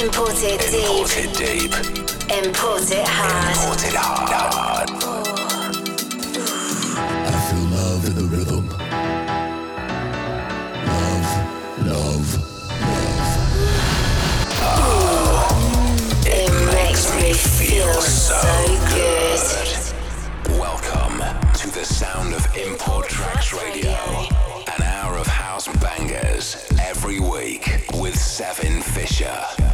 Imported deep. Imported deep. Import it hard. Imported hard. I feel love in the rhythm. Love, love, It makes me feel so good. Welcome to the sound of Import Tracks Radio. An hour of house bangers every week with Seven Fisher.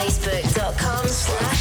facebook.com slash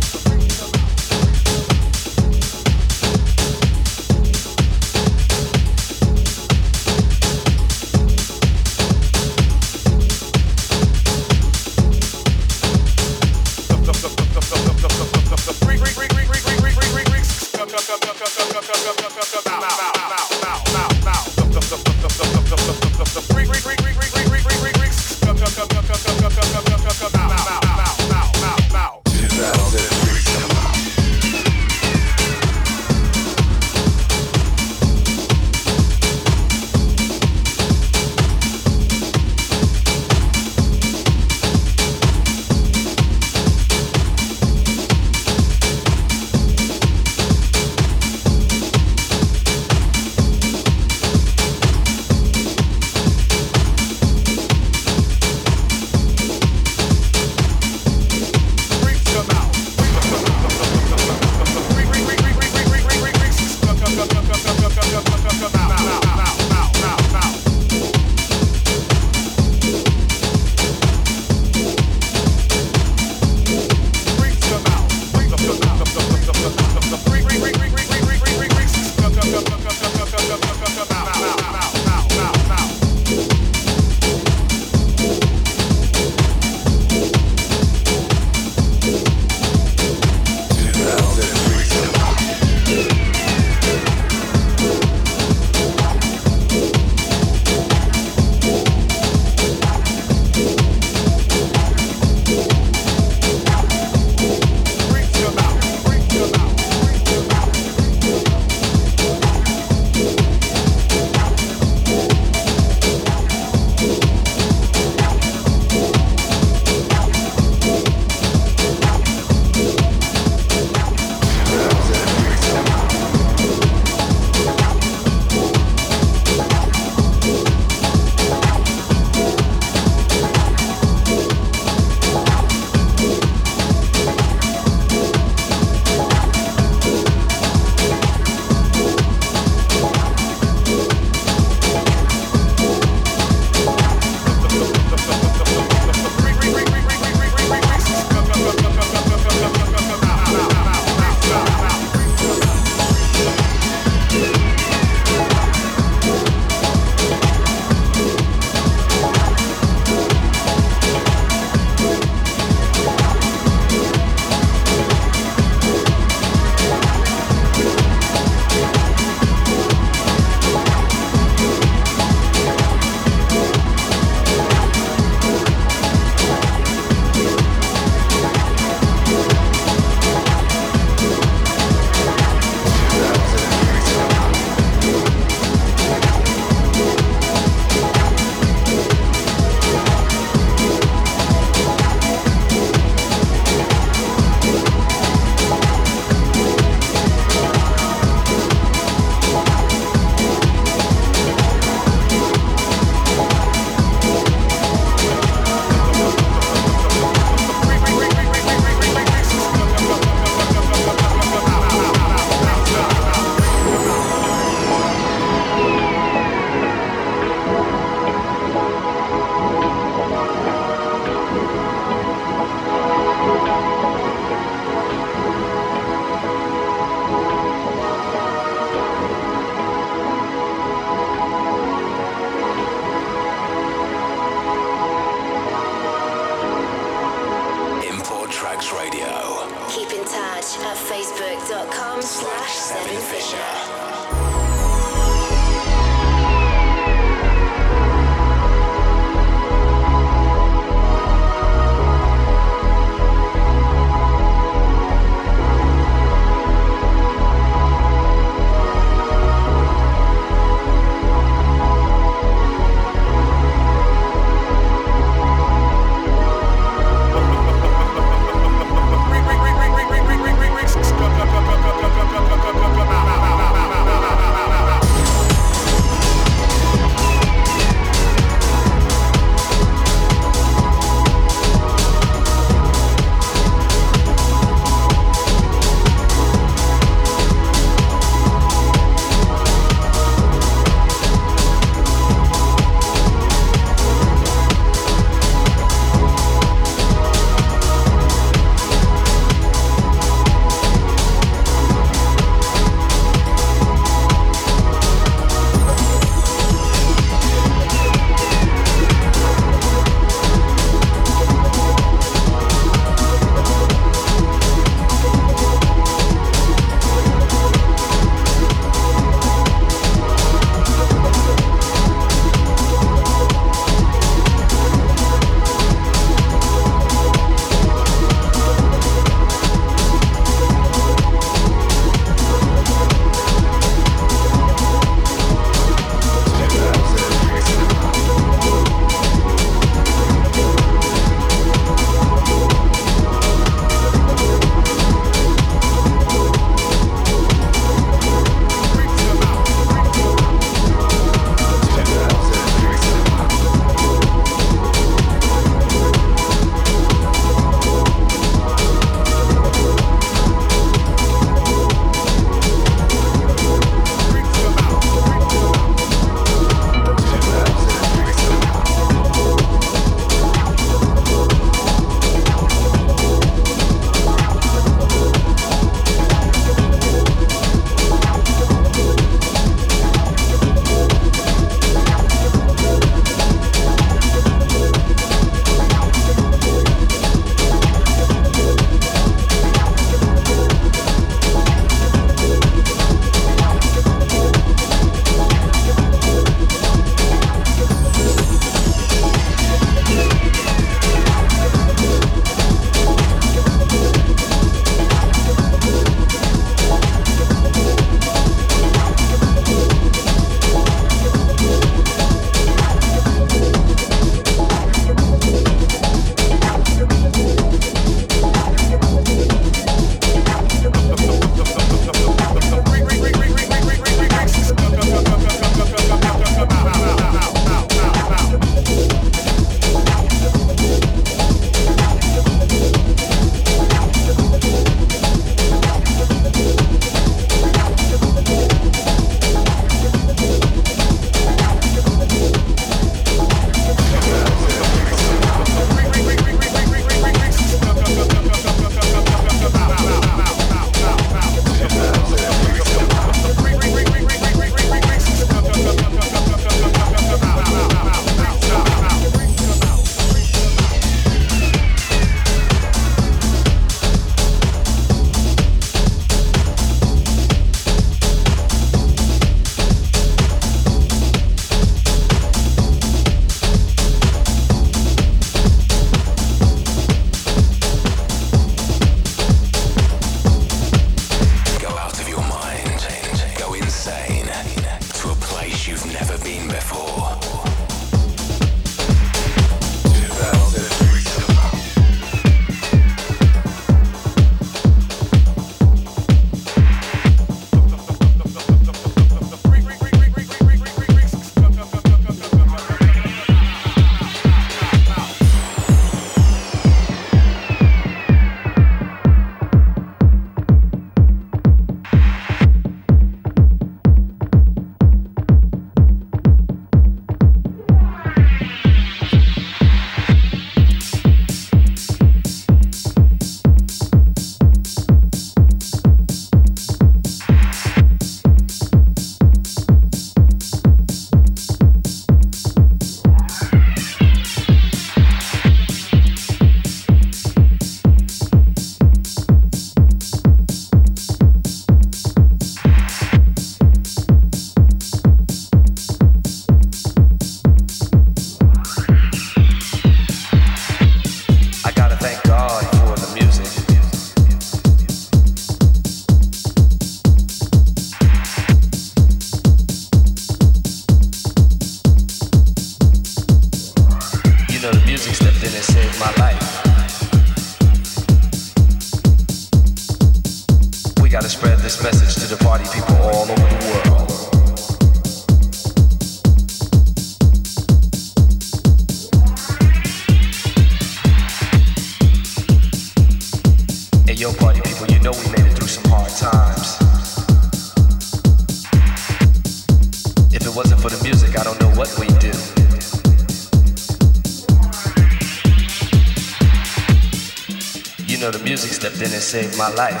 my life.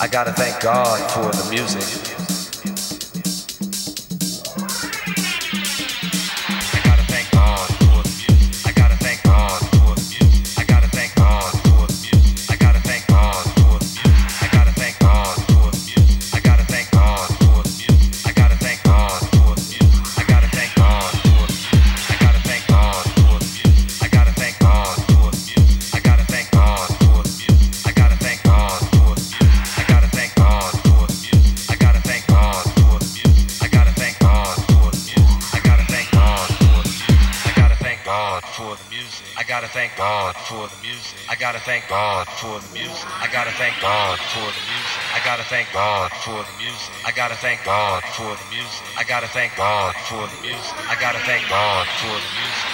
I gotta thank God for the music. For the music. I gotta thank God for the music. I gotta thank God for the music. I gotta thank God for the music. I gotta thank God for the music. I gotta thank God for the music. for the music, I don't know what we would do.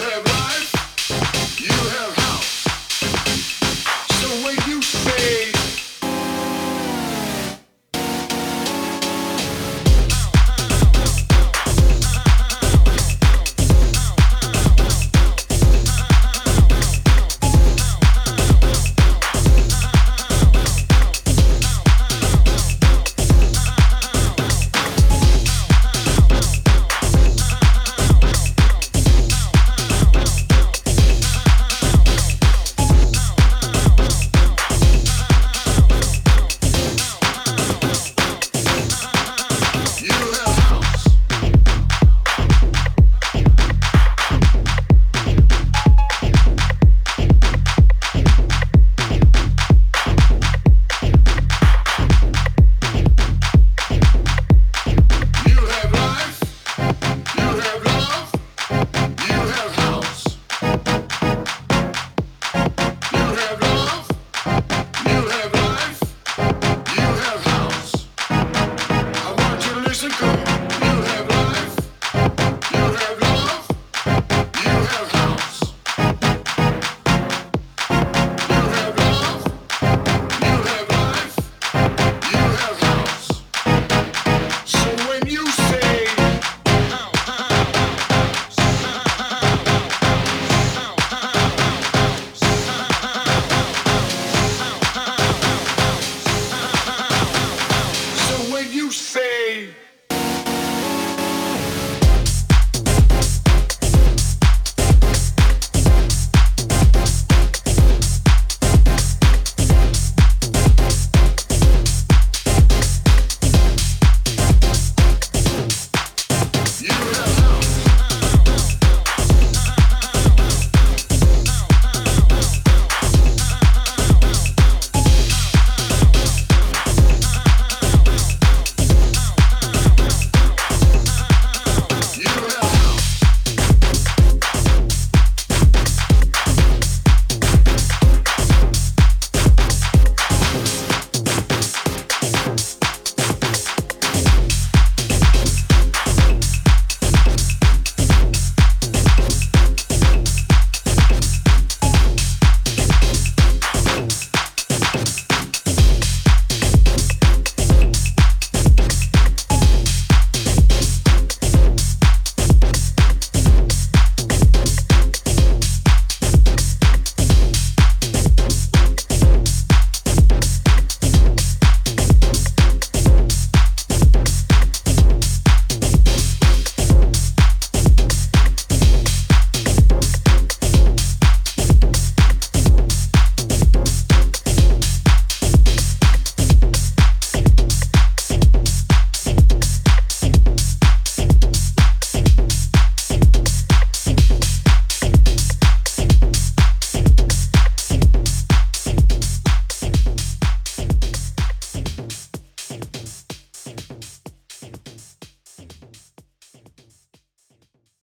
have